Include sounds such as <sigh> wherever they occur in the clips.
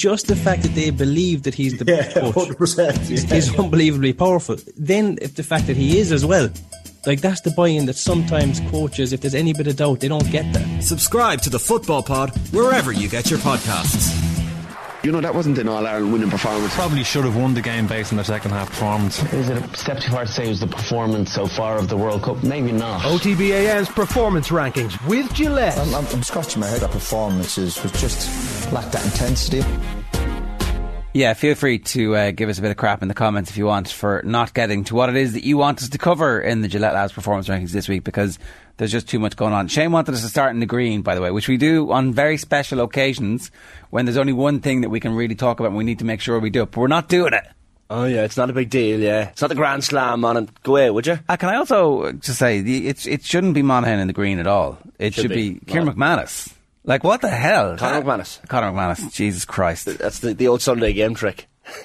just the fact that they believe that he's the Yeah, best coach 100%. is, yeah. is unbelievably powerful. Then, if the fact that he is as well, like that's the buy-in that sometimes coaches, if there's any bit of doubt, they don't get that. Subscribe to the Football Pod wherever you get your podcasts. You know, that wasn't an All Ireland winning performance. Probably should have won the game based on their second half performance. Is it a step too far to say it was the performance so far of the World Cup? Maybe not. OTBAM's performance rankings with Gillette. I'm, I'm, I'm scratching my head. That performances was just lacked that intensity. Yeah, feel free to uh, give us a bit of crap in the comments if you want for not getting to what it is that you want us to cover in the Gillette Labs performance rankings this week because there's just too much going on. Shane wanted us to start in the green, by the way, which we do on very special occasions when there's only one thing that we can really talk about and we need to make sure we do it. But we're not doing it. Oh yeah, it's not a big deal. Yeah, it's not the Grand Slam on it. Go away, would you? Uh, can I also just say the, it's it shouldn't be Monaghan in the green at all. It should, Should be, be. Kieran McManus. Like what the hell? Conor McManus. Conor McManus. Jesus Christ. That's the, the old Sunday game trick. <laughs>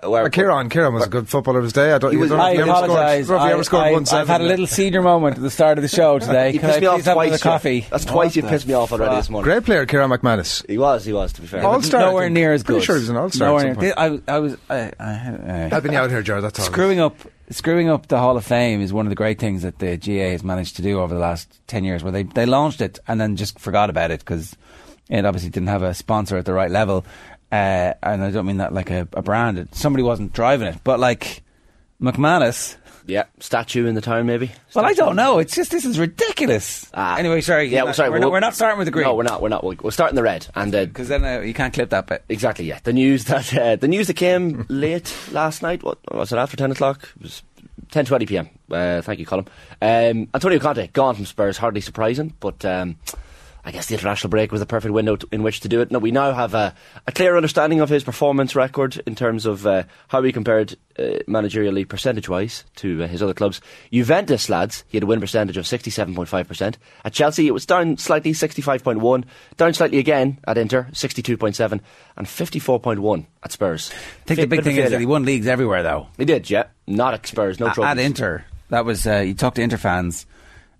Where- Uh, Kieran, Kieran was a good footballer of his day. I don't, He was- don't know I if he ever apologise. don't know if he I, ever scored I, one I've had a little senior moment at the start of the show <laughs> today. You Can pissed I me off please have twice. another coffee? That's twice you pissed me off already this morning. Great player, Kieran McManus. He was. He was. To be fair. All-star, Nowhere near as good. Pretty good. sure he's an all-star Nowhere at near. I, I was. I, I, uh, Helping you out here, Jared. That's all. screwing up screwing up the Hall of Fame is one of the great things that the GAA has managed to do over the last 10 years where they, they launched it and then just forgot about it because it obviously didn't have a sponsor at the right level. Uh, and I don't mean that like a, a brand. Somebody wasn't driving it. But like McManus Yeah, statue in the town maybe. well I don't know it's just this is ridiculous Ah. anyway sorry Yeah, we're sorry. we're, not, we're not starting with the green No, we're not. We're not. We'll, we'll start in the red. And uh, because then uh, you can't clip that bit exactly, yeah. The news that uh, the news that came <laughs> late last night. What was it? After ten o'clock? It was ten twenty p.m. Uh, thank you, Colin. Um, Antonio Conte gone from Spurs. Hardly surprising, but. Um, I guess the international break was the perfect window to, in which to do it. Now we now have a, a clear understanding of his performance record in terms of uh, how he compared uh, managerially percentage-wise to uh, his other clubs. Juventus, lads, he had a win percentage of 67.5%. At Chelsea, it was down slightly, 65.1. Down slightly again at Inter, 62.7, and 54.1 at Spurs. I think Fit- the big thing is that he won leagues everywhere though He did, yeah. Not at Spurs, no at, at Inter. That was uh, you talk to Inter fans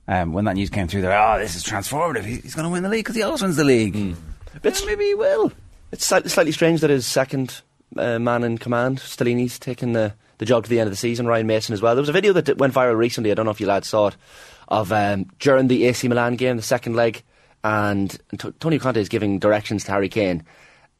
um, when that news came through. They're oh, this is transformative. He's going to win the league because he always wins the league. Hmm. But maybe he will. It's slightly, slightly strange that his second uh, man in command, Stellini's, taking the, the job to the end of the season. Ryan Mason as well. There was a video that went viral recently. I don't know if you lads saw it of um, during the AC Milan game, the second leg, and T- Tony Conte is giving directions to Harry Kane,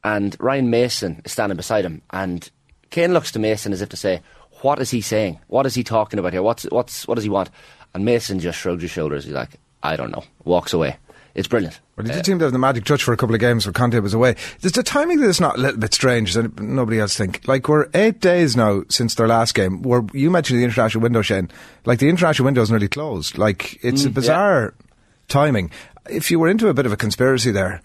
and Ryan Mason is standing beside him, and Kane looks to Mason as if to say, "What is he saying? What is he talking about here? What's what's what does he want?" And Mason just shrugs his shoulders. He's like, "I don't know." Walks away. It's brilliant. Well, he uh, did seem to have the magic touch for a couple of games when Conte was away. Is the timing of this not a little bit strange? Does nobody else think? Like, we're eight days now since their last game. Where you mentioned the international window, Shane. Like, the international window is nearly closed. Like, it's mm, a bizarre timing. If you were into a bit of a conspiracy there,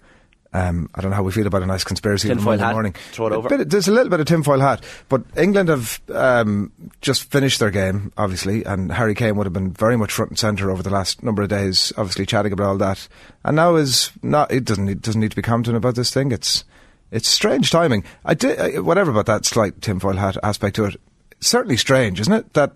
um, I don't know how we feel about a nice conspiracy on Tinfoil Monday hat, morning. throw it over. bit- there's a little bit of tinfoil hat, but England have um, just finished their game, obviously, and Harry Kane would have been very much front and centre over the last number of days, obviously chatting about all that, and now is not. It doesn't need, doesn't need to be commenting about this thing. It's it's strange timing. I did I, whatever about that slight tinfoil hat aspect to it. It's certainly strange, isn't it? That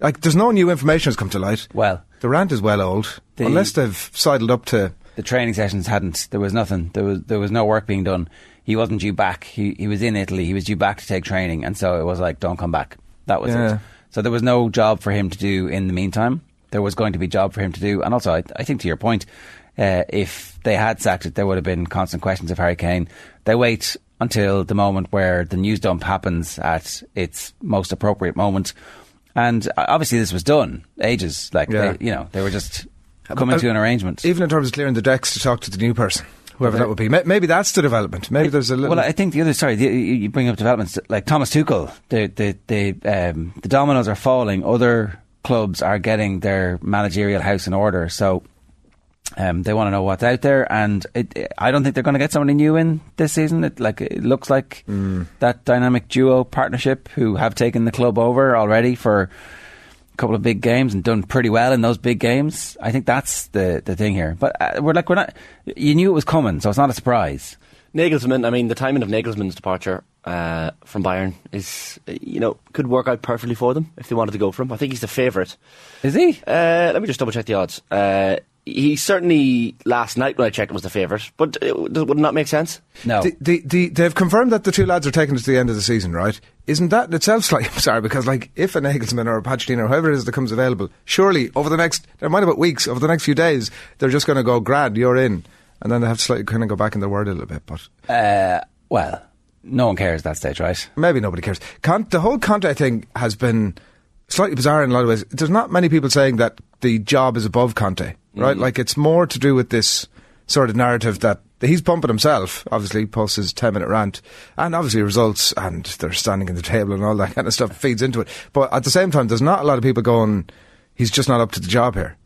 like there's no new information has come to light. Well, the rant is well old, The- unless they've sidled up to. The training sessions hadn't. There was nothing. There was there was no work being done. He wasn't due back. He he was in Italy. He was due back to take training, and so it was like, don't come back. That was Yeah. it. So there was no job for him to do in the meantime. There was going to be job for him to do, and also I, I think to your point, uh, if they had sacked it, there would have been constant questions of Harry Kane. They wait until the moment where the news dump happens at its most appropriate moment. And uh, obviously, this was done ages. Like Yeah. they, you know, they were just coming Uh, to an arrangement. Even in terms of clearing the decks to talk to the new person, whoever that would be. Maybe that's the development. Maybe there's a little. Well, I think the other sorry, the, you bring up developments like Thomas Tuchel. The the the um, the dominoes are falling. Other clubs are getting their managerial house in order. So. Um, they want to know what's out there, and it, it- I don't think they're going to get somebody new in this season. It like it looks like that dynamic duo partnership who have taken the club over already for couple of big games and done pretty well in those big games. I think that's the the thing here. But uh, we're like we're not. You knew it was coming, so it's not a surprise. Nagelsmann, I mean, the timing of Nagelsmann's departure uh, from Bayern is, uh, you know, could work out perfectly for them if they wanted to go for him. I think he's the favourite. Is he? Uh, let me just double check the odds. He certainly last night when I checked was the favourite. But uh, would not that make sense? No. The, the, the, they've confirmed that the two lads are taking it to the end of the season, right? Isn't that in itself slightly <laughs> bizarre? Because, like, if an Nagelsmann or a Pochettino or whoever it is that comes available, surely over the next, never mind about weeks, over the next few days, they're just going to go, grad, you're in. And then they have to slightly kind of go back in their word a little bit. But Uh, well, no one cares at that stage, right? maybe nobody cares. Con- the whole Conte thing has been slightly bizarre in a lot of ways. There's not many people saying that the job is above Conte, right? Mm. Like it's more to do with this sort of narrative that he's pumping himself, obviously, post his 10 minute rant, and obviously results and they're standing in the table and all that kind of stuff feeds into it. But at the same time, there's not a lot of people going, he's just not up to the job here.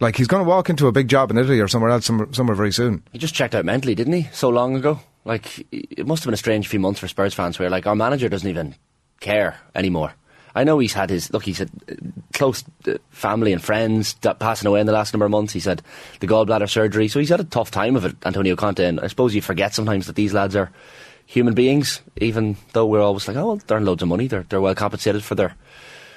Like he's going to walk into a big job in Italy or somewhere else, somewhere, somewhere very soon. He just checked out mentally, didn't he? So long ago. Like it must have been a strange few months for Spurs fans, where like our manager doesn't even care anymore. I know he's had his look. He's had uh, close uh, family and friends passing away in the last number of months. He's had the gallbladder surgery, so he's had a tough time of it. Antonio Conte, and I suppose you forget sometimes that these lads are human beings, even though we're always like, oh, well, they're on loads of money. They're they're well compensated for their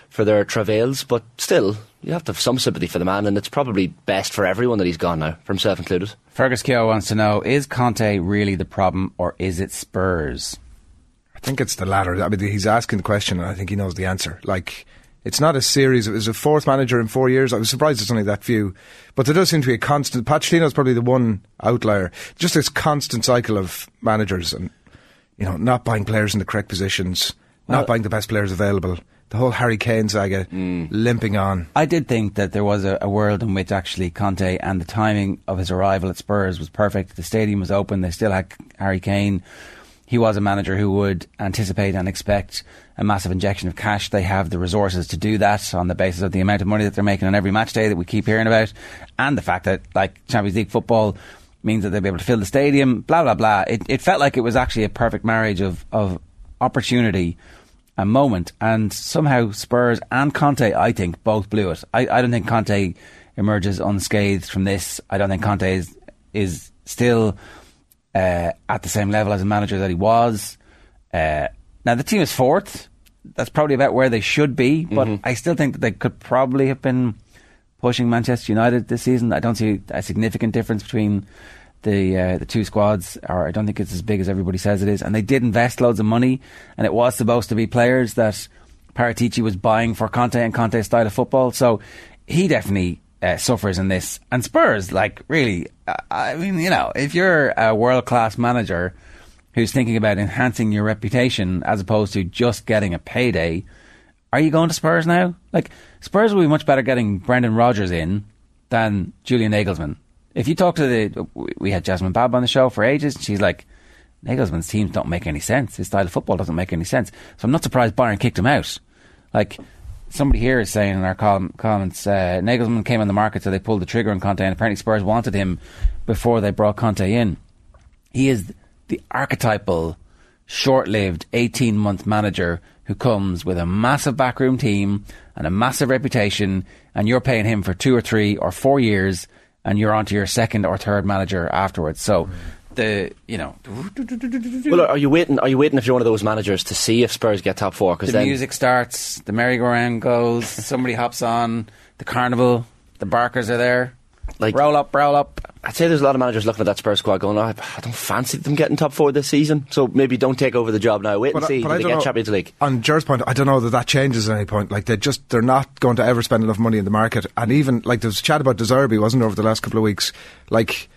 for their travails, but still, you have to have some sympathy for the man, and it's probably best for everyone that he's gone now, for himself included. Fergus Keogh wants to know is Conte really the problem or is it Spurs? I think it's the latter. I mean, he's asking the question, and I think he knows the answer. Like, it's not a series. It was a fourth manager in four years. I was surprised it's only that few, but there does seem to be a constant. Pochettino's probably the one outlier. Just this constant cycle of managers, and you know, not buying players in the correct positions, not buying the best players available. The whole Harry Kane saga, mm. limping on. I did think that there was a, a world in which actually Conte and the timing of his arrival at Spurs was perfect. The stadium was open. They still had Harry Kane. He was a manager who would anticipate and expect a massive injection of cash. They have the resources to do that on the basis of the amount of money that they're making on every match day that we keep hearing about, and the fact that like Champions League football means that they'll be able to fill the stadium. Blah blah blah. It, it felt like it was actually a perfect marriage of of opportunity a moment, and somehow Spurs and Conte, I think, both blew it. I, I don't think Conte emerges unscathed from this. I don't think Conte is is still uh, at the same level as a manager that he was. Uh, now the team is fourth. That's probably about where they should be, but I still think that they could probably have been pushing Manchester United this season. I don't see a significant difference between the uh, the two squads, or I don't think it's as big as everybody says it is. And they did invest loads of money, and it was supposed to be players that Paratici was buying for Conte and Conte's style of football. So he definitely uh, suffers in this. And Spurs, like really, uh, I mean, you know, if you're a world class manager who's thinking about enhancing your reputation as opposed to just getting a payday, are you going to Spurs now? Like Spurs will be much better getting Brendan Rodgers in than Julian Nagelsmann. If you talk to the, we had Jasmine Bab on the show for ages. And she's like, Nagelsmann's teams don't make any sense. His style of football doesn't make any sense. So I'm not surprised Bayern kicked him out. Like somebody here is saying in our com- comments, uh, Nagelsmann came on the market, so they pulled the trigger on Conte, and apparently Spurs wanted him before they brought Conte in. He is the archetypal, short-lived, 18-month manager who comes with a massive backroom team and a massive reputation, and you're paying him for two or three or four years, and you're on to your second or third manager afterwards. So, the you know, Well, are you waiting? Are you waiting if you're one of those managers to see if Spurs get top four? Because the music starts, the merry-go-round goes, somebody hops on, the carnival, the barkers are there. Like- roll up, roll up. I'd say there's a lot of managers looking at that Spurs squad going, oh, I don't fancy them getting top four this season. So maybe don't take over the job now. Wait and I- see. but I they get know- Champions League. On Ger's point, I don't know that that changes at any point. Like they just they're not going to ever spend enough money in the market. And even like there was chat about De Zerbi, wasn't there, over the last couple of weeks? Like,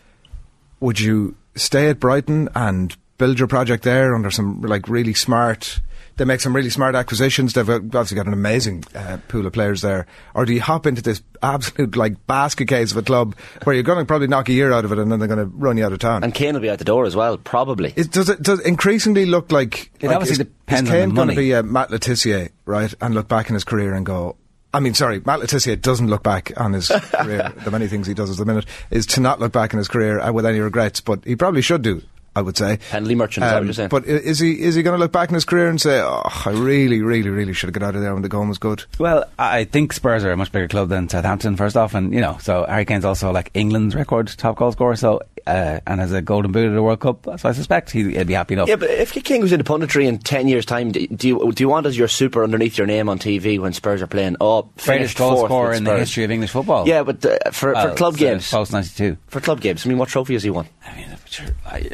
would you stay at Brighton and build your project there under some like really smart? They make some really smart acquisitions. They've obviously got an amazing uh, pool of players there. Or do you hop into this absolute like basket case of a club where you're going to probably knock a year out of it and then they're going to run you out of town? And Kane will be out the door as well, probably. Is, does it does it increasingly look like It like, obviously is, depends is on the Kane going to be a Matt Le Tissier, right, and look back in his career and go? I mean, sorry, Matt Le Tissier doesn't look back on his <laughs> career. The many things he does at the minute is to not look back in his career uh, with any regrets, but he probably should do. I would say Penalty merchant, is that what Um, you're saying? But is he is he going to look back in his career and say, "Oh, I really, really, really should have got out of there when the going was good"? Well, I think Spurs are a much bigger club than Southampton, first off, and you know, so Harry Kane's also like England's record top goal scorer. So uh, and has a golden boot at the World Cup. So I suspect he, he'll be happy enough. Yeah, but if King was into punditry in ten years' time, do you do you want as your super underneath your name on TV when Spurs are playing? Oh, Greatest finished goal scorer in the history of English football. Yeah, but uh, for Well, for club games, post ninety two. for club games. I mean, what trophy has he won? I mean,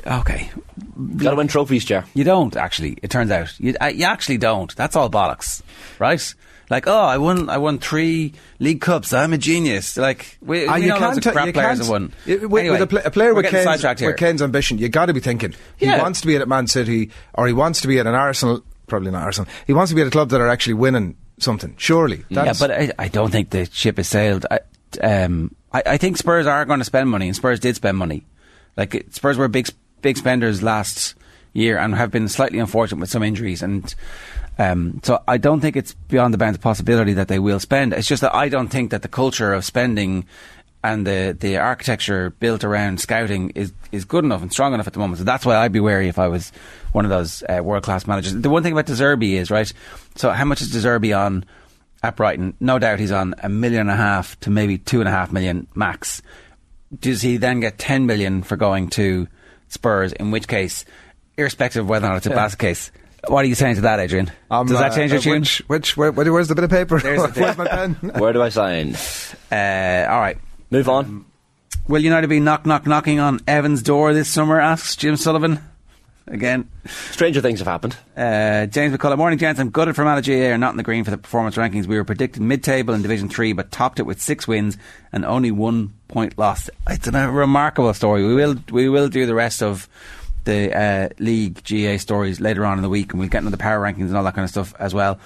okay. Got to win trophies, Jar. You don't actually. It turns out you, you actually don't. That's all bollocks, right? Like, oh, I won. I won three league cups. I'm a genius. Like, we, Ah, we you know can't. of crap you players can't have won. it- with, Anyway, with a, pla- a player with Kane's, with Kane's ambition, you got to be thinking he wants to be at Man City or he wants to be at an Arsenal. Probably not Arsenal. He wants to be at a club that are actually winning something. Surely, Yeah, but I, I don't think the ship has sailed. I, um, I, I think Spurs are going to spend money, and Spurs did spend money. Like Spurs were big big spenders last year and have been slightly unfortunate with some injuries, and um, so I don't think it's beyond the bounds of possibility that they will spend. It's just that I don't think that the culture of spending and the, the architecture built around scouting is, is good enough and strong enough at the moment. So that's why I'd be wary if I was one of those uh, world class managers. The one thing about De Zerbi is right. So how much is De Zerbi on? at Brighton, no doubt he's on a million and a half to maybe two and a half million max. Does he then get 10 million for going to Spurs? In which case, irrespective of whether or not it's a basket case, what are you saying to that, Adrian? Um, Does that uh, change your uh, tune? Which, which where, where- where's the bit of paper? There's the <laughs> where's my pen? <laughs> Where do I sign? Uh, all right. Move on. Will United be knock knock knocking on Evan's door this summer? Asks Jim Sullivan. Again. Stranger things have happened. Uh, James McCullough, morning, gents. I'm gutted GA are not in the green for the performance rankings. We were predicted mid-table in Division Three, but topped it with six wins and only one point lost. It's a remarkable story. We will we will do the rest of the uh, league GA stories later on in the week, and we'll get into the power rankings and all that kind of stuff as well.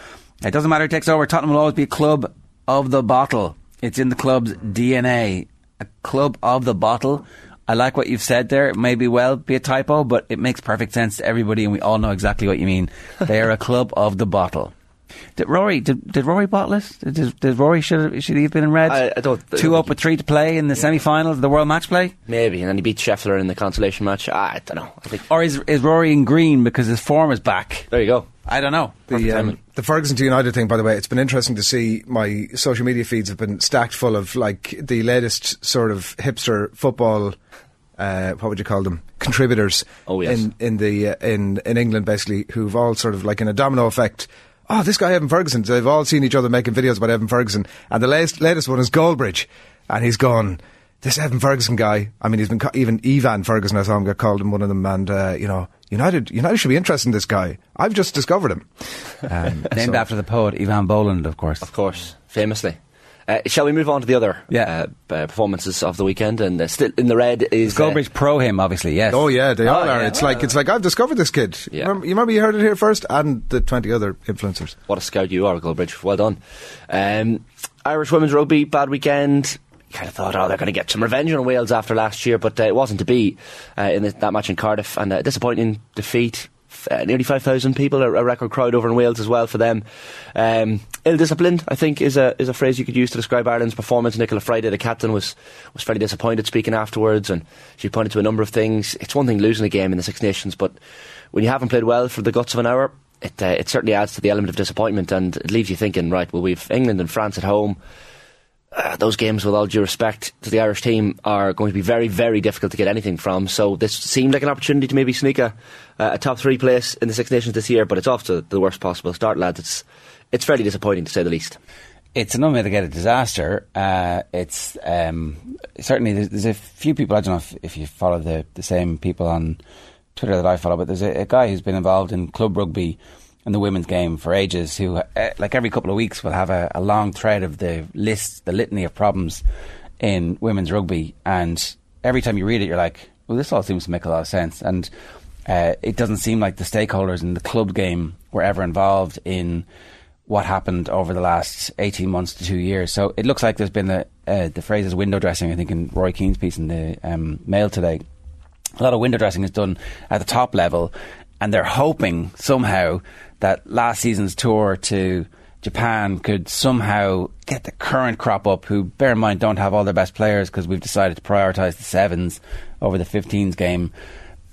It doesn't matter who takes over. Tottenham will always be a club of the bottle. It's in the club's DNA. A club of the bottle. I like what you've said there. It may be well be a typo, but it makes perfect sense to everybody, and we all know exactly what you mean. They are a club of the bottle. Did Rory did, did Rory bottle? Did, did Rory should should he have been in red? I- I don't- I Two don't up with three to play in the semi-final of the World Match Play, Maybe, and then he beat Scheffler in the consolation match. I don't know. I think or is is Rory in green because his form is back? there you go. I don't know. The, um, the Ferguson to United thing, by the way, it's been interesting to see my social media feeds have been stacked full of like the latest sort of hipster football. Uh, what would you call them? Contributors. Oh, yes. In in the uh, in in England, basically, who've all sort of like in a domino effect. Oh, this guy Evan Ferguson. They've all seen each other making videos about Evan Ferguson, and the latest latest one is Goldbridge, and he's gone. This Evan Ferguson guy. I mean, he's been ca- even Evan Ferguson. I saw him get called in one of them, and uh, you know, United United should be interested in this guy. I've just discovered him. <laughs> Um, Named so- after the poet Eavan Boland, of course. Of course, famously. Uh, shall we move on to the other Yeah. uh, uh, performances of the weekend? And uh, still in the red is uh, Goldbridge pro him, obviously. Yes. Oh yeah, they all Oh, are. yeah. It's like it's like I've discovered this kid. Yeah. You, remember, you remember you heard it here first, and the twenty other influencers. What a scout you are, Goldbridge. Well done. Um, Irish women's rugby, bad weekend. Kind of thought, oh, they're going to get some revenge on Wales after last year, but uh, it wasn't to be uh, in the, that match in Cardiff. And a disappointing defeat. Uh, nearly 5,000 people, a, a record crowd over in Wales as well for them. Um, ill-disciplined, I think, is a is a phrase you could use to describe Ireland's performance. Nichola Fryday, the captain, was was fairly disappointed speaking afterwards, and she pointed to a number of things. It's one thing losing a game in the Six Nations, but when you haven't played well for the guts of an hour, it uh, it certainly adds to the element of disappointment, and it leaves you thinking, right? Well, we've England and France at home. Uh, those games, with all due respect to the Irish team, are going to be very, very difficult to get anything from. So this seemed like an opportunity to maybe sneak a, a top three place in the Six Nations this year, but it's off to the worst possible start, lads. It's it's fairly disappointing to say the least. it's an unmitigated disaster. Uh, it's um, certainly there's, there's a few people. I don't know if, if you follow the, the same people on Twitter that I follow, but there's a, a guy who's been involved in club rugby and the women's game for ages. Who, uh, like every couple of weeks, will have a, a long thread of the list, the litany of problems in women's rugby, and every time you read it, you're like, "Well, this all seems to make a lot of sense." And uh, it doesn't seem like the stakeholders in the club game were ever involved in what happened over the last 18 months to two years. So it looks like there's been a, uh, the phrase is window dressing, I think, in Roy Keane's piece in the um, Mail today. A lot of window dressing is done at the top level, and they're hoping somehow that last season's tour to Japan could somehow get the current crop up, who, bear in mind, don't have all their best players because we've decided to prioritise the sevens over the 15s game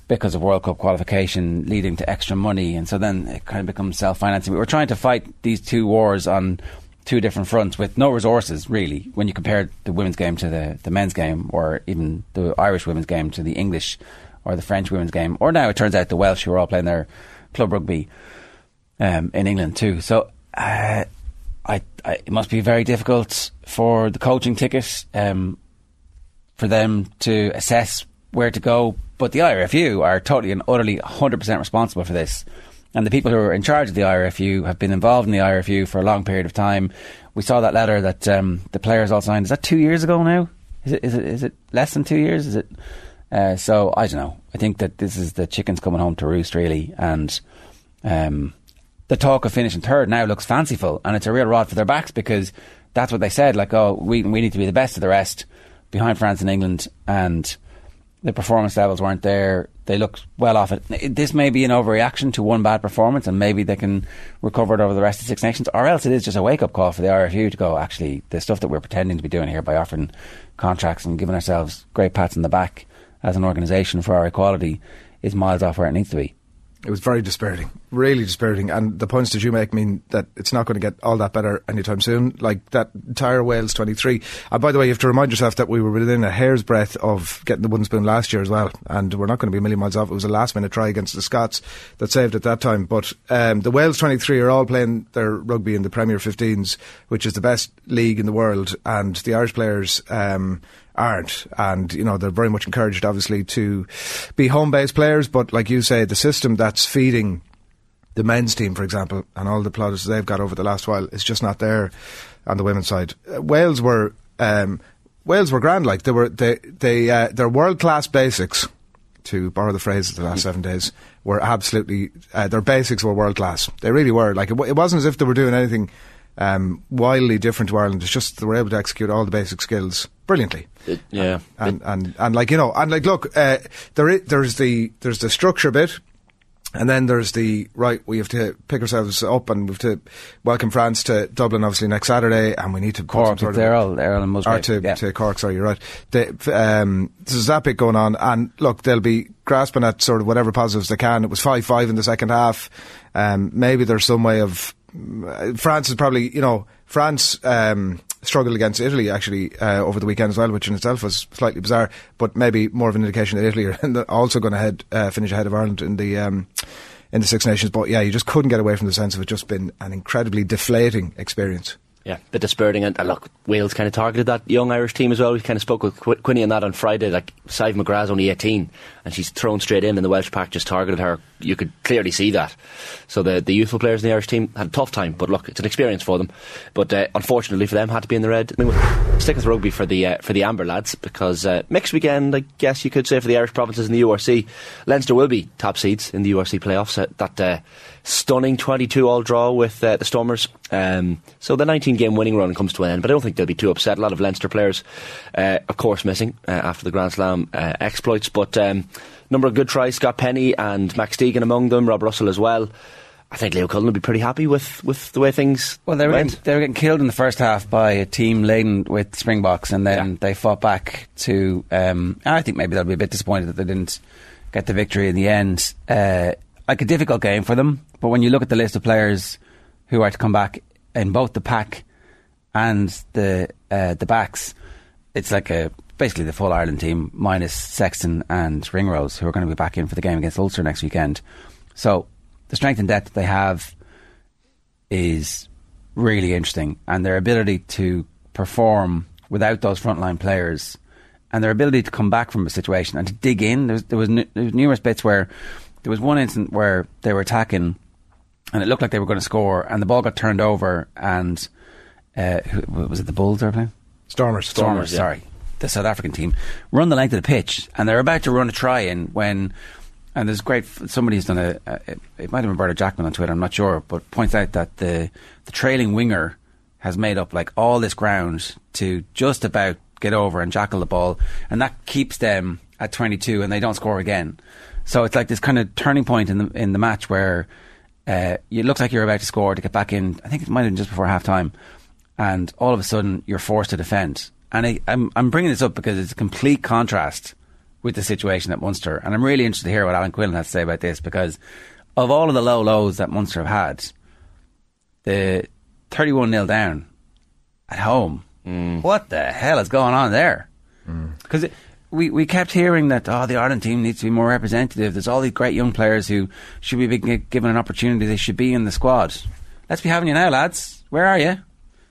because of World Cup qualification leading to extra money, and so then it kind of becomes self financing. We were trying to fight these two wars on two different fronts with no resources really when you compare the women's game to the, the men's game or even the Irish women's game to the English or the French women's game or now it turns out the Welsh who are all playing their club rugby um, in England too. So uh, I, I, it must be very difficult for the coaching ticket um, for them to assess where to go. But the IRFU are totally and utterly 100% responsible for this. And the people who are in charge of the IRFU have been involved in the IRFU for a long period of time. We saw that letter that um, the players all signed. Is that two years ago now? Is it? Is it? Is it less than two years? Is it? Uh, so I don't know. I think that this is the chickens coming home to roost, really, and um, the talk of finishing third now looks fanciful, and it's a real rod for their backs because that's what they said. Like, oh, we we need to be the best of the rest behind France and England, and the performance levels weren't there. They looked well off it. This may be an overreaction to one bad performance, and maybe they can recover it over the rest of Six Nations, or else it is just a wake up call for the RFU to go. Actually, the stuff that we're pretending to be doing here by offering contracts and giving ourselves great pats on the back as an organisation for our equality is miles off where it needs to be. It was very dispiriting, really dispiriting. And the points that you make mean that it's not going to get all that better anytime soon. Like that entire Wales 23. And by the way, you have to remind yourself that we were within a hair's breadth of getting the wooden spoon last year as well. And we're not going to be a million miles off. It was a last minute try against the Scots that saved at that time. But um, the Wales 23 are all playing their rugby in the Premier 15s, which is the best league in the world. And the Irish players. Um, aren't. And, you know, they're very much encouraged, obviously, to be home based players. But, like you say, the system that's feeding the men's team, for example, and all the plaudits they've got over the last while is just not there on the women's side. Uh, Wales were. Um, Wales were grand, like they were they they uh, their world class basics, to borrow the phrase of the last seven days, were absolutely uh, their basics were world class. They really were. Like it, w- it wasn't as if they were doing anything um, wildly different to Ireland. It's just they were able to execute all the basic skills brilliantly. It, yeah, and, and, and and like you know, and like look, uh, there is, there's the there's the structure bit. And then there's the right. We have to pick ourselves up, and we have to welcome France to Dublin, obviously next Saturday, and we need to Cork. Sort they're all they're all in or to, yeah. to Cork. Sorry, you're right. The, um, there's that bit going on, and look, they'll be grasping at sort of whatever positives they can. It was five five in the second half. Um, maybe there's some way of France is probably you know France um, struggled against Italy actually uh, over the weekend as well, which in itself was slightly bizarre, but maybe more of an indication that Italy <laughs> are also going to head, uh, finish ahead of Ireland in the. Um, in the Six Nations, but yeah, you just couldn't get away from the sense of it just been an incredibly deflating experience. Yeah, the dispiriting. And, look, Wales kind of targeted that young Irish team as well. We kind of spoke with Qu- Quinny on that on Friday. Like, Sadhbh McGrath's only 18, and she's thrown straight in, and the Welsh pack just targeted her. You could clearly see that. So the, the youthful players in the Irish team had a tough time, but look, it's an experience for them. But uh, unfortunately for them, had to be in the red. I mean, we'll stick with rugby for the uh, for the Amber lads, because uh, next weekend, I guess you could say for the Irish provinces in the URC, Leinster will be top seeds in the URC playoffs. That uh, stunning 22 all draw with uh, the Stormers. Um, so the 19 game winning run comes to an end, but I don't think they'll be too upset. A lot of Leinster players, uh, of course, missing uh, after the Grand Slam uh, exploits, but um, number of good tries. Scott Penny and Max Deegan among them, Rob Russell as well. I think Leo Cullen will be pretty happy with, with the way things well they were went. Getting, they were getting killed in the first half by a team laden with Springboks and then yeah. they fought back to um, I think maybe they'll be a bit disappointed that they didn't get the victory in the end uh, like a difficult game for them but when you look at the list of players who are to come back in both the pack and the uh, the backs it's like a basically the full Ireland team minus Sexton and Ringrose who are going to be back in for the game against Ulster next weekend so the strength and depth they have is really interesting, and their ability to perform without those frontline players, and their ability to come back from a situation and to dig in. There was, there was, there was numerous bits where there was one incident where they were attacking, and it looked like they were going to score, and the ball got turned over, and uh, who, was it the Bulls they were playing? Stormers. Stormers. Stormers yeah. Sorry, the South African team run the length of the pitch, and they're about to run a try in when and there's great. Somebody's done a. a it, might have been Bernard Jackman on Twitter. I'm not sure, but points out that the the trailing winger has made up like all this ground to just about get over and jackal the ball, and that keeps them at 22, and they don't score again. So it's like this kind of turning point in the in the match where uh, it looks like you're about to score to get back in. I think it might have been just before half time, and all of a sudden you're forced to defend. And I, I'm I'm bringing this up because it's a complete contrast with the situation at Munster. And I'm really interested to hear what Alan Quinlan has to say about this because of all of the low lows that Munster have had, the 31 0 down at home. What the hell is going on there? Because we, we kept hearing that oh the Ireland team needs to be more representative. There's all these great young players who should be given an opportunity. They should be in the squad. Let's be having you now, lads. Where are you?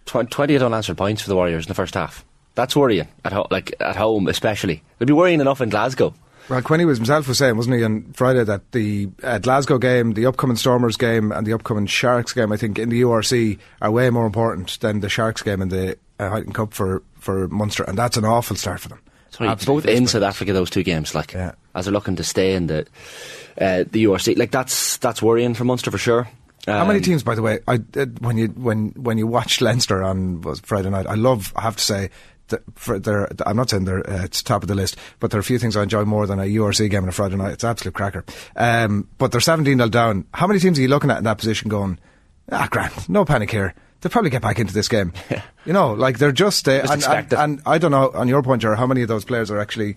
Tw- 20 unanswered points for the Warriors in the first half. That's worrying, at ho- like at home especially. It'd be worrying enough in Glasgow. Well, Quinny was himself was saying, wasn't he, on Friday that the uh, Glasgow game, the upcoming Stormers game, and the upcoming Sharks game, I think, in the URC are way more important than the Sharks game in the uh, Heineken Cup for, for Munster, and that's an awful start for them. Sorry, Absolutely both in. South Africa, those two games, like Yeah. as they're looking to stay in the uh, the URC, like that's that's worrying for Munster for sure. How many Um, teams, by the way? I uh, when you when when you watched <laughs> Leinster on was Friday night. I love. I have to say. that For their, I'm not saying they're uh, it's top of the list, but there are a few things I enjoy more than a URC game on a Friday night. It's an absolute cracker. Um, but they're 17 0 down. How many teams are you looking at in that position going, ah, Grant, no panic here. They'll probably get back into this game. <laughs> you know, like they're just, uh, Just and, and, and I don't know, on your point, Jar, how many of those players are actually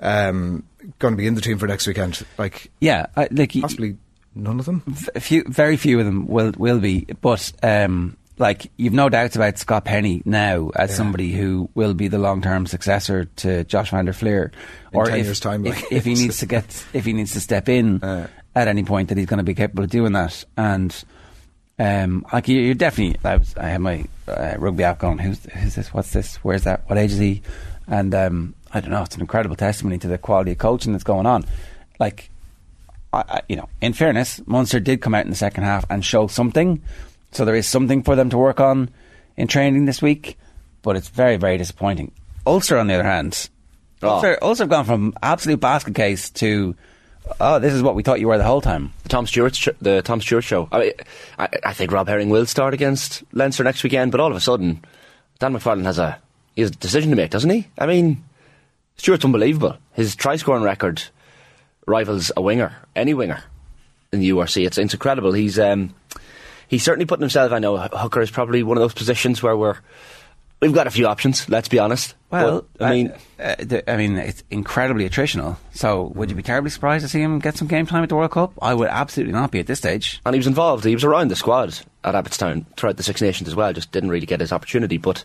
um, going to be in the team for next weekend? Like, Yeah, I, like possibly none of them? a few, very few of them will will be, but um, like you've no doubts about Scott Penny now as somebody who will be the long term successor to Josh Van der Flier, In 10 if, years' time, if, if he needs to get if he needs to step in <laughs> Uh. at any point, that he's going to be capable of doing that, and. Um, like you, you're definitely. I, was, I had my uh, rugby app going. Who's, who's this? What's this? Where's that? What age is he? And um, I don't know. It's an incredible testimony to the quality of coaching that's going on. Like I, I, you know, in fairness, Munster did come out in the second half and show something. So there is something for them to work on in training this week, but it's very, very disappointing. Ulster, on the other hand, Oh. Ulster, Ulster have gone from absolute basket case to, oh, this is what we thought you were the whole time. the Tom Stewart sh- the Tom Stewart show. I, I I think Rob Herring will start against Leinster next weekend, but all of a sudden, Dan McFarland has a he has a decision to make, doesn't he? I mean, Stewart's unbelievable. His try scoring record rivals a winger, any winger in the URC. It's it's incredible. He's um he's certainly putting himself. I know hooker is probably one of those positions where we're we've got a few options. Let's be honest. Well, But, I mean. uh, the, I mean, it's incredibly attritional. So, would you be terribly surprised to see him get some game time at the World Cup? I would absolutely not be at this stage. and he was involved. He was around the squad at Abbotstown throughout the Six Nations as well. Just didn't really get his opportunity. But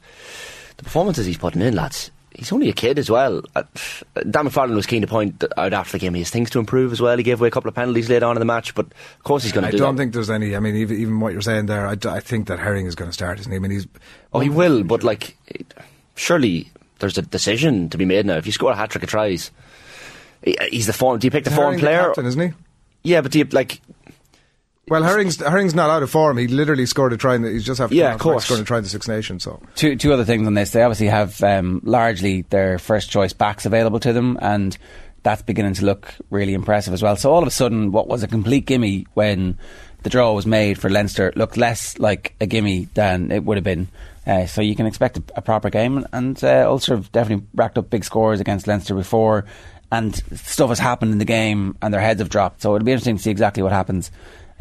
the performances he's putting in, lads, he's only a kid as well. Uh, Dan McFarland was keen to point out after the game he has things to improve as well. He gave away a couple of penalties later on in the match, but of course he's going to do don't that. think there's any. I mean, even, even what you're saying there, I think that Herring is going to start, isn't he? I mean, he's. oh, he will, but like, surely there's a decision to be made now. If you score a hat trick of tries, he's the form. Do you pick the Herring form player? captain, isn't he? yeah, but do you like? Well, Herring's Herring's not out of form. He literally scored a try. In the, he's just after Yeah, of off the break, course. scoring a try in the Six Nations. So two two other things on this. They obviously have um, largely their first choice backs available to them, and that's beginning to look really impressive as well. So all of a sudden, what was a complete gimme when the draw was made for Leinster looked less like a gimme than it would have been. Uh, so you can expect a, a proper game, and uh, Ulster have definitely racked up big scores against Leinster before, and stuff has happened in the game, and their heads have dropped. So it'll be interesting to see exactly what happens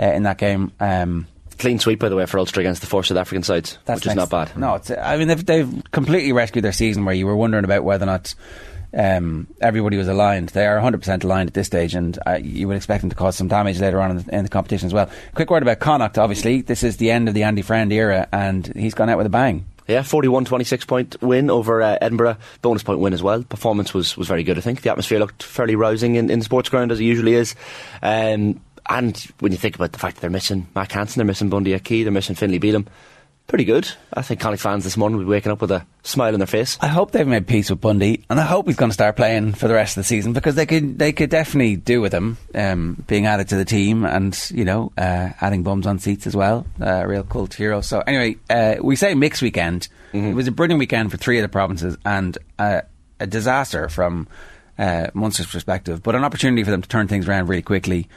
uh, in that game. Um, Clean sweep, by the way, for Ulster against the four South African sides, that's which is not bad. No, it's. I mean, they've, they've completely rescued their season where you were wondering about whether or not um, everybody was aligned. They are 100% aligned at this stage, and uh, you would expect them to cause some damage later on in the, in the competition as well. Quick word about Connacht, obviously. This is the end of the Andy Friend era, and he's gone out with a bang. Yeah, 41 26 point win over uh, Edinburgh. Bonus point win as well. Performance was, was very good, I think. The atmosphere looked fairly rousing in, in the sports ground as it usually is. Um, and when you think about the fact that they're missing Mac Hansen, they're missing Bundee Aki, they're missing Finlay Bealham, pretty good. I think Connacht fans this morning will be waking up with a smile on their face. I hope they've made peace with Bundee, and I hope he's going to start playing for the rest of the season because they could they could definitely do with him um, being added to the team and you know uh, adding bums on seats as well. Uh, real cult hero. So anyway, uh, we say mixed weekend. It was a brilliant weekend for three of the provinces and uh, a disaster from uh, Munster's perspective, but an opportunity for them to turn things around really quickly.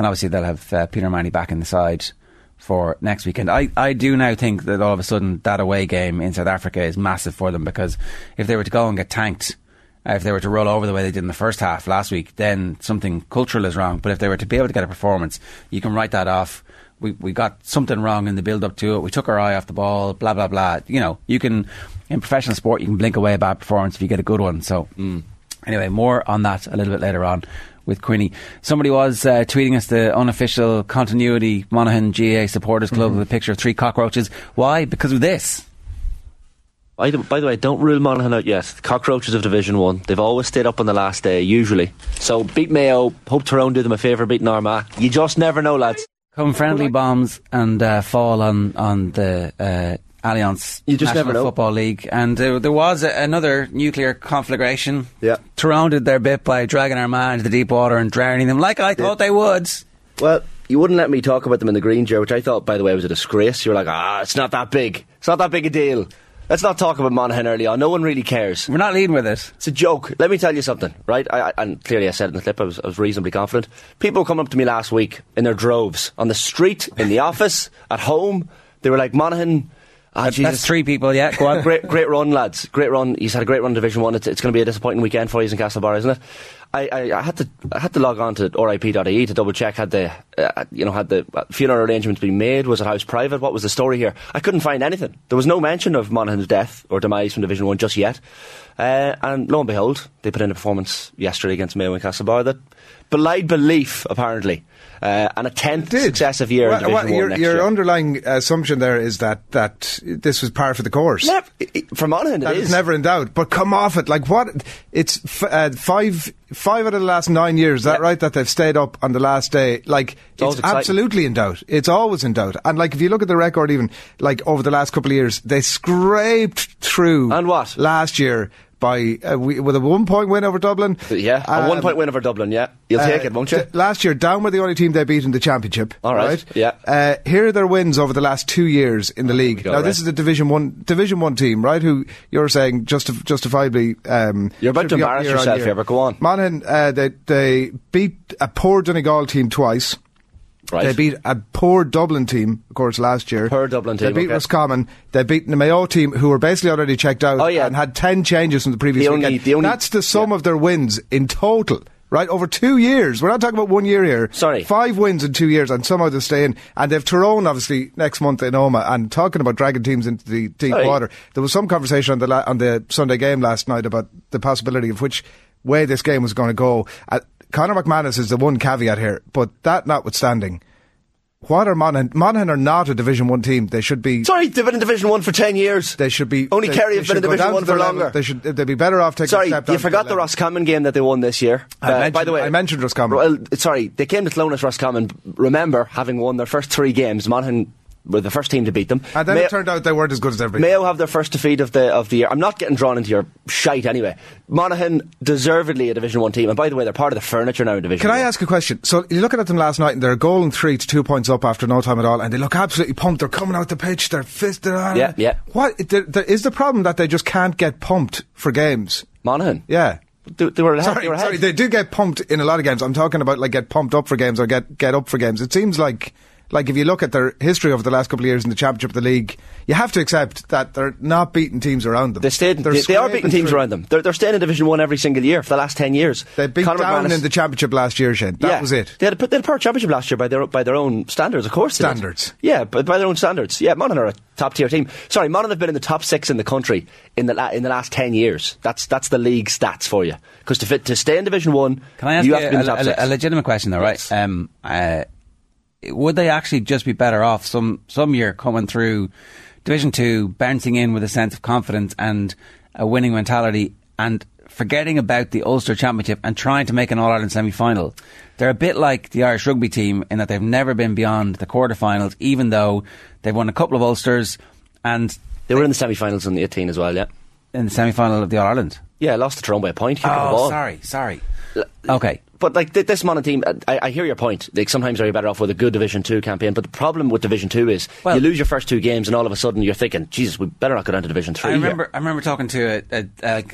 And obviously they'll have uh, Peter Manny back in the side for next weekend. I, I do now think that all of a sudden that away game in South Africa is massive for them because if they were to go and get tanked, uh, if they were to roll over the way they did in the first half last week, then something cultural is wrong. But if they were to be able to get a performance, you can write that off. We we got something wrong in the build up to it. We took our eye off the ball. Blah blah blah. You know, you can in professional sport you can blink away a bad performance if you get a good one. So anyway, more on that a little bit later on with Quinny. Somebody was uh, tweeting us the unofficial continuity Monaghan GAA supporters club with a picture of three cockroaches. Why? Because of this. By the, by the way, don't rule Monaghan out yet. The cockroaches of Division 1. They've always stayed up on the last day, usually. So beat Mayo, hope Tyrone do them a favour, beat Armagh. You just never know, lads. Come friendly bombs and uh, fall on on the uh, Allianz You just National never know. Football League, and uh, there was a, another nuclear conflagration. Yeah. Tyrone did their bit by dragging Armagh into the deep water and drowning them, like I thought they would. Well, you wouldn't let me talk about them in the green chair, which I thought, by the way, was a disgrace. You were like, ah, it's not that big. It's not that big a deal. Let's not talk about Monaghan early on. No one really cares. We're not leading with it. It's a joke. Let me tell you something, right? I, I, and clearly I said it in the clip, I was, I was reasonably confident. People come up to me last week in their droves, on the street, in the <laughs> office, at home. They were like, Monaghan, ah, That's three people, yeah. Go on. <laughs> great, great run, lads. Great run. He's had a great run in Division One. It's, it's going to be a disappointing weekend for you in Castlebar, isn't it? I, I, I had to I had to log on to RIP.ie to double check had the uh, you know had the uh, funeral arrangements been made was it house private what was the story here I couldn't find anything there was no mention of Monaghan's death or demise from Division One just yet uh, and lo and behold they put in a performance yesterday against Mayo and Castlebar that belied belief apparently uh, and a tenth successive year Well, well, your your year. underlying assumption there is that that this was par for the course. I- for Monaghan it is. never in doubt. But come off it, like what? It's f- uh, five five out of the last nine years. Is that right? That they've stayed up on the last day. Like it's, exciting. absolutely in doubt. It's always in doubt. And like if you look at the record, even like over the last couple of years, they scraped through. And what? last year by uh, we, with a one point win over Dublin. yeah, a Um, one point win over Dublin. Yeah, you'll take uh, it, won't you? last year, down were the only team they beat in the championship. All right, yeah. Uh, here are their wins over the last two years in the league. go, now, right. this is a Division One Division One team, right? Who you're saying justif- justifiably. Um, You're about to embarrass yourself here, but go on. Monaghan, uh, they they beat a poor Donegal team twice. Right. They beat a poor Dublin team, of course, last year. Poor Dublin team, They beat okay. Roscommon. They beat the Mayo team, who were basically already checked out Oh, yeah. and had 10 changes from the previous The only- weekend. the only- That's the sum of their wins in total. Right, over two years. We're not talking about one year here. Sorry. Five wins in two years, and somehow they're staying. And they've Tyrone, obviously, next month in Omagh. And talking about dragging teams into the deep Sorry. water, there was some conversation on the, la- on the Sunday game last night about the possibility of which way this game was going to go. Uh, Conor McManus is the one caveat here, but that notwithstanding, what are Monaghan? Monaghan are not a Division One team. They should be. Sorry, they've been in Division One for ten years. They should be. Only they- Kerry have been in Division One for level. longer. They should. They'd be better off taking. Sorry, a step you forgot the level. Roscommon game that they won this year. Uh, by the way, I mentioned Roscommon. Well, sorry, they came to Clones Roscommon. Remember, having won their first three games, Monaghan were the first team to beat them. And then Mayo, it turned out they weren't as good as everybody. Mayo have their first defeat of the of the year. I'm not getting drawn into your shite anyway. Monaghan deservedly a Division One team, and by the way, they're part of the furniture now in Division. Can I One. ask a question? So you're looking at them last night, and they're a goal and three to two points up after no time at all, and they look absolutely pumped. They're coming out the pitch, they're fisted. Yeah, yeah. What there, there is the problem that they just can't get pumped for games? Monaghan? Yeah. They, they were ahead. Sorry, they were ahead. sorry, they do get pumped in a lot of games. I'm talking about like get pumped up for games or get get up for games. It seems like like if you look at their history over the last couple of years in the championship of the league, you have to accept that they're not beating teams around them. They stayed. They're They, they are beating teams through. around them. They're, they're staying in Division One every single year for the last ten years. They beat Conor down McManus- in the championship last year, Shane. That yeah, was it. They had, a, they had a poor championship last year by their by their own standards, of course. they did. Standards. Yeah, but by their own standards. Yeah, Monaghan are a top tier team. Sorry, Monaghan have been in the top six in the country in the la- in the last ten years. That's that's the league stats for you. Because to fit to stay in Division One, Can I ask you you, have to be in the a, top a- six. a legitimate question, though, right? Yes. Um, uh, would they actually just be better off some some year coming through Division Two, bouncing in with a sense of confidence and a winning mentality, and forgetting about the Ulster Championship and trying to make an All Ireland semi final? They're a bit like the Irish rugby team in that they've never been beyond the quarterfinals, even though they've won a couple of Ulsters and they were in the semi-finals in the 18 as well. Yeah, in the semi final of the All Ireland. yeah, lost to Tyrone by a point. Oh, sorry, sorry. Okay. But like this Monaghan team, I, I hear your point. Like sometimes are you better off with a good Division Two campaign. But the problem with Division Two is Well- you lose your first two games, and all of a sudden you're thinking, Jesus, we better not go down to Division Three. I here." remember. I remember talking to a, a, a,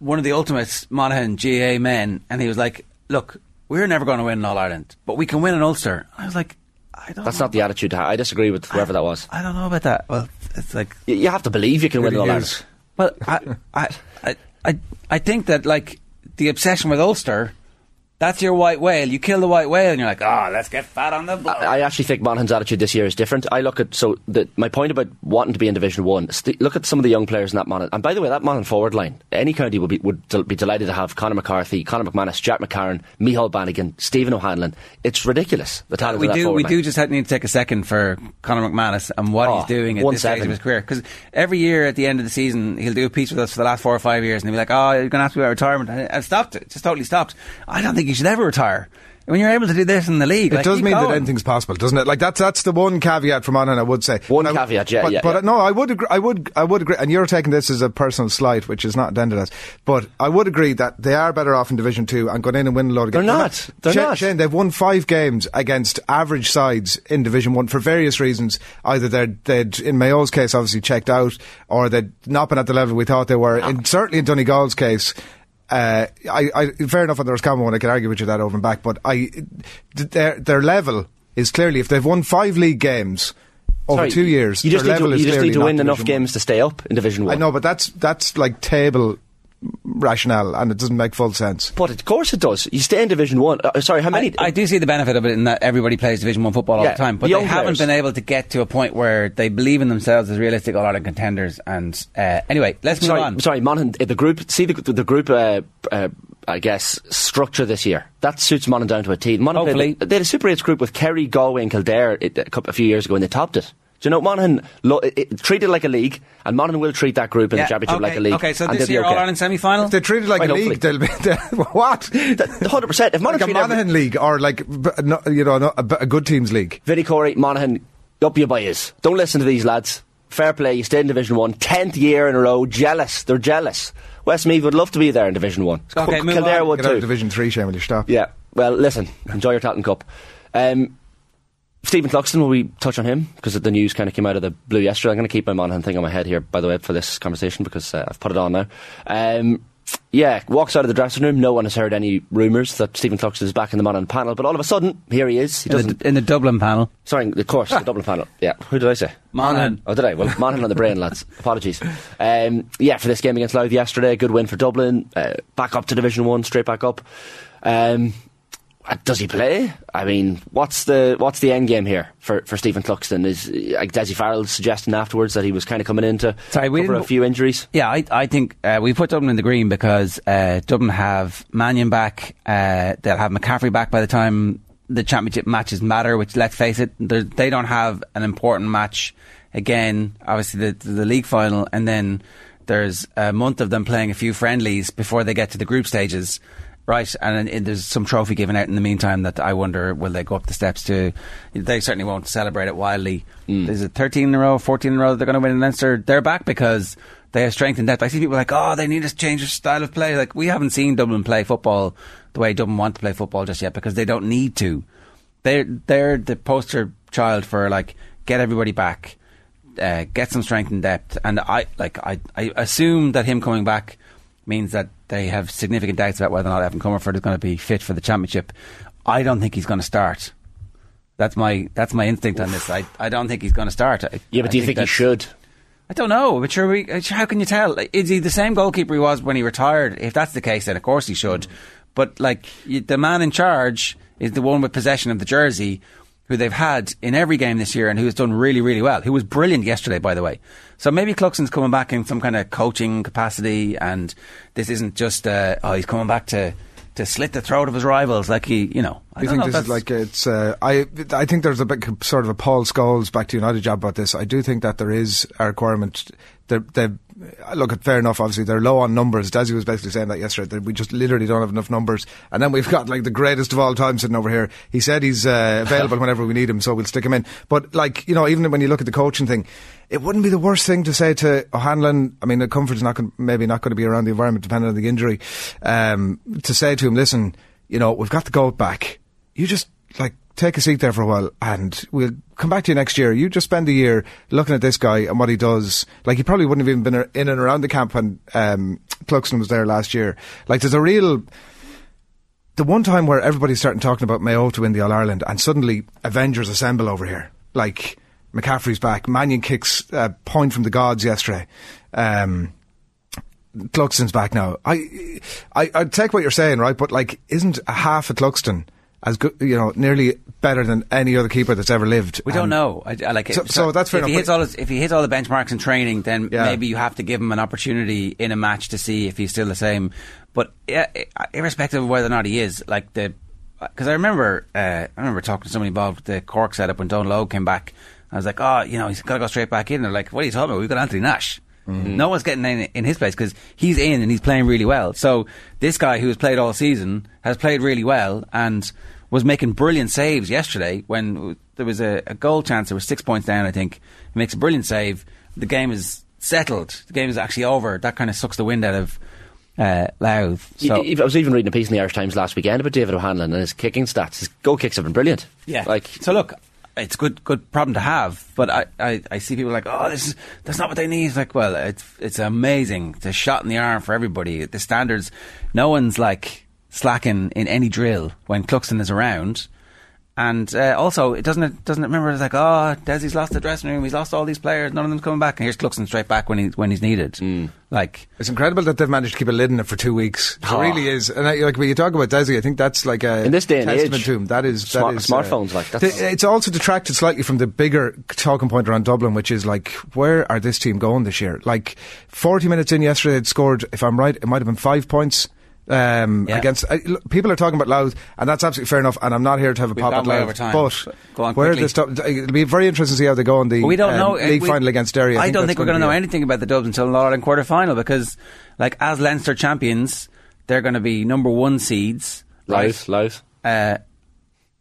one of the ultimate Monaghan GAA men, and he was like, "Look, we're never going to win an All Ireland, but we can win an Ulster." I was like, "I don't." That's know not the attitude. I disagree with whoever that was. I don't know about that. Well, it's like, You, you have to believe you can win Really an All. Ireland. well, I, I, I, I, I think that like the obsession with Ulster That's your white whale. You kill the white whale, and you're like, oh, let's get fat on the blood. I I actually think Monaghan's attitude this year is different. I look at so the, my point about wanting to be in Division One. St- look at some of the young players in that Monaghan. And by the way, that Monaghan forward line, any county would be would del- be delighted to have Conor McCarthy, Conor McManus, Jack McCarron, Micheál Bannigan, Stephen O'Hanlon. It's ridiculous. The talent we do we line. do just need to take a second for Conor McManus and what Oh, he's doing at this stage of his career. Because every year at the end of the season, he'll do a piece with us for the last four or five years, and he'll be like, "Oh, you're going to have to be about retirement." And I've stopped it, just totally stopped. I don't think you should ever retire. When you're able to do this in the league, It like, does keep mean that anything's possible, doesn't it? Like that's that's the one caveat from Monaghan, I would say. One Now, caveat, yeah, but, yeah, But yeah. no, I would agree. I would I would agree. And you're taking this as a personal slight, which is not intended as. But I would agree that they are better off in Division Two and going in and winning a lot of games. They're not. They're Shane, not. Shane, they've won five games against average sides in Division One for various reasons. Either they'd, they'd in Mayo's case, obviously checked out, or they'd not been at the level we thought they were. And ah. certainly in Donegal's case. Uh, I, I, fair enough on the Roscommon one, I can argue with you that over and back, but I, their, their level is clearly, if they've won five league games over Sorry, two years, You just their need to, level is you just clearly need to win enough One. games to stay up in Division One. I know, but that's, that's like table rationale, and it doesn't make full sense. But of course it does. You stay in Division One. Uh, sorry, how many? I, I do see the benefit of it in that everybody plays Division One football all Yeah, the time, but the they young haven't players. been able to get to a point where they believe in themselves as realistic All Ireland contenders. And uh, anyway, let's move sorry, on. sorry, Monaghan. uh, The group. See the the group. Uh, uh, I guess structure this year that suits Monaghan down to a T. Monaghan Hopefully. played, they had a Super 8 group with Kerry, Galway, and Kildare a, a few years ago, and they topped it. Do you know Monaghan lo- it, it, treat it like a league, and Monaghan will treat that group in Yeah, the championship okay, like a league. Okay, so this they'll year okay. All Ireland semi final. They treat it like Right, a league, they'll be, they'll, <laughs> what? hundred percent. If Monaghan Like a treat every- league, or like, you know, no, a, b- a good teams league. Vinnie Corey, Monaghan, up your bias. Don't listen to these lads. Fair play, you stayed in Division 1, 10th year in a row, jealous, they're jealous. Westmeath would love to be there in Division 1. Okay, move Kildare on. would Get out of too. Division Three, Shane, will you stop? Yeah, well, listen, enjoy your Tailteann Cup. Um, Stephen Cluxton, will we touch on him? Because the news kind of came out of the blue yesterday. I'm going to keep my Monaghan thing on my head here, by the way, for this conversation because uh, I've put it on now. Um, yeah, walks out of the dressing room. No one has heard any rumours that Stephen Cluxton is back in the Monaghan panel, but all of a sudden, here he is. He in, doesn't. the, in the Dublin panel. Sorry, of course, the Dublin panel. Yeah, who did I say? Monaghan. Oh, did I? Well, Monaghan on the brain, lads. Apologies. Um, yeah, for this game against Louth yesterday, good win for Dublin. Uh, back up to Division One, straight back up. Um, does he play? I mean, what's the what's the end game here for, for Stephen Cluxton? Is like Dessie Farrell suggesting afterwards that he was kind of coming into Sorry, we cover a few injuries? Yeah, I, I think uh, we put Dublin in the green because uh, Dublin have Mannion back. Uh, they'll have McCaffrey back by the time the championship matches matter. Which, let's face it, they don't have an important match again. Obviously, the, the league final, and then there's a month of them playing a few friendlies before they get to the group stages. Right, and, then there's some trophy given out in the meantime that I wonder will they go up the steps to. They certainly won't celebrate it wildly. There's a 13 in a row, 14 in a row. They're going to win in Leinster. They're back because they have strength and depth. I see people like, oh, they need to change their style of play. Like we haven't seen Dublin play football the way Dublin want to play football just yet because they don't need to. They're they're the poster child for like get everybody back, uh, get some strength and depth. And I like I I assume that him coming back means that they have significant doubts about whether or not Evan Comerford is going to be fit for the championship. I don't think he's going to start. That's my that's my instinct on this. I, I don't think he's going to start. I, Yeah, but I do you think he should? I don't know, but sure, we, how can you tell? Is he the same goalkeeper he was when he retired? If that's the case, then of course he should. Mm. But like the man in charge is the one with possession of the jersey, who they've had in every game this year, and who has done really, really well. Who was brilliant yesterday, by the way. So maybe Cluxton's coming back in some kind of coaching capacity, and this isn't just uh, oh he's coming back to to slit the throat of his rivals, like he, you know. I don't think know this is like it's. Uh, I I think there's a big sort of a Paul Scholes back to United job about this. I do think that there is a requirement. They they look at fair enough. Obviously, they're low on numbers. Dessie was basically saying that yesterday. That we just literally don't have enough numbers. And then we've <laughs> got like the greatest of all time sitting over here. He said he's uh, <laughs> available whenever we need him, so we'll stick him in. But like you know, even when you look at the coaching thing. It wouldn't be the worst thing to say to O'Hanlon. I mean, the Comerford's not gonna, maybe not going to be around the environment, depending on the injury. Um, to say to him, listen, you know, we've got the goat back. You just like take a seat there for a while, and we'll come back to you next year. You just spend a year looking at this guy and what he does. Like he probably wouldn't have even been in and around the camp when um, Cluxton was there last year. Like there's a real the one time where everybody's starting talking about Mayo to win the All Ireland, and suddenly Avengers assemble over here. Like McCaffrey's back, Mannion kicks a point from the gods yesterday. Um, Cluxton's back now. I, I, I take what you're saying, right? But like, isn't a half a Cluxton as good, you know, nearly better than any other keeper that's ever lived? We don't And- know. I, I like So- so that's fair if He enough, hits all his, if he hits all the benchmarks in training, then Yeah. maybe you have to give him an opportunity in a match to see if he's still the same. But yeah, irrespective of whether or not he is, like the because I remember uh, I remember talking to somebody involved with the Cork setup when Dónal Óg came back. I was like, oh, you know, he's got to go straight back in. They're like, what are you talking about? We've got Anthony Nash. No one's getting in, in his place because he's in and he's playing really well. So this guy who has played all season has played really well and was making brilliant saves yesterday when there was a, a goal chance. There was six points down, I think. He makes a brilliant save. The game is settled. The game is actually over. That kind of sucks the wind out of uh, Louth. So Y- I was even reading a piece in the Irish Times last weekend about David O'Hanlon and his kicking stats. His goal kicks have been brilliant. Yeah. Like, so look, it's good good problem to have, but I, I, I see people like, oh, this is that's not what they need. It's like, well, it's it's amazing. It's a shot in the arm for everybody. The standards, no one's like slacking in any drill when Cluxton is around. And uh, also, it doesn't it doesn't it remember it's like, oh, Dessie's lost the dressing room. He's lost all these players. None of them's coming back. And here's Cluxton straight back when he when he's needed. Mm. Like It's incredible that they've managed to keep a lid on it for two weeks. It Oh. really is. And I, like when you talk about Dessie, I think that's like a In this day and testament age, to him. That is smart- that is, uh, smartphones, like, that's- the- it's also detracted slightly from the bigger talking point around Dublin, which is like, where are this team going this year? Like, forty minutes in yesterday, it scored. If I'm right, it might have been five points. Um, Yeah. against uh, look, people are talking about Louth, and that's absolutely fair enough. And I'm not here to have a We've pop at way Louth, over time, but but go on where quickly. this stuff, it'll be very interesting to see how they go in the But we don't um, know league we- final against Derry. I, don't think we're gonna know be anything about the Dubs until the Ireland quarter final because, like, as Leinster champions, they're going to be number one seeds. Louth, Louth. Uh,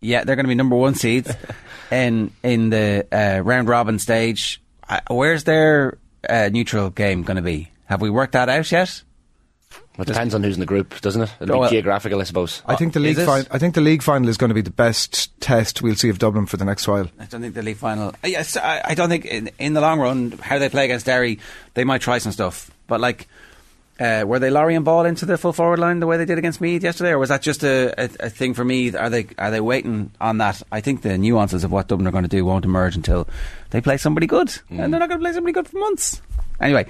yeah, they're going to be number one seeds <laughs> in in the uh, round robin stage. Uh, where's their uh, neutral game going to be? Have we worked that out yet? It depends on who's in the group, doesn't it? It'll Oh, be well- geographical, I suppose. I think the league it? final. I think the league final is going to be the best test we'll see of Dublin for the next while. I don't think the league final. uh, Yes, I, I don't think in, in the long run how they play against Derry, they might try some stuff. But like, uh, were they lorrying ball into the full forward line the way they did against Meath yesterday, or was that just a, a, a thing for Meath? Are they are they waiting on that? I think the nuances of what Dublin are going to do won't emerge until they play somebody good, and they're not going to play somebody good for months. Anyway,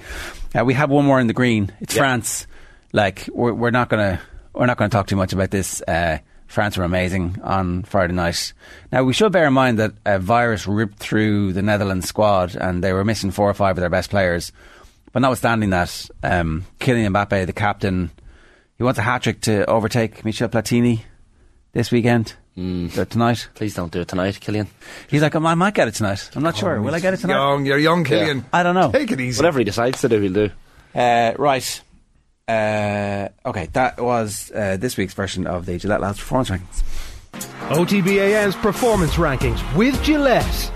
uh, we have one more in the green. It's Yeah. France. Like we're, we're not going to we're not going to talk too much about this. Uh, France were amazing on Friday night. Now we should bear in mind that a virus ripped through the Netherlands squad, and they were missing four or five of their best players. But notwithstanding that, um, Kylian Mbappe, the captain, he wants a hat trick to overtake Michel Platini this weekend. Mm. tonight. Please don't do it tonight, Kylian. He's like, I might get it tonight. I'm not sure. Will I get it tonight? Young, you're young, Kylian. I don't know. Take it easy. Whatever he decides to do, he'll do. Uh, right. Uh, okay, that was uh, this week's version of the Gillette Labs performance rankings. OTBAM's performance rankings with Gillette.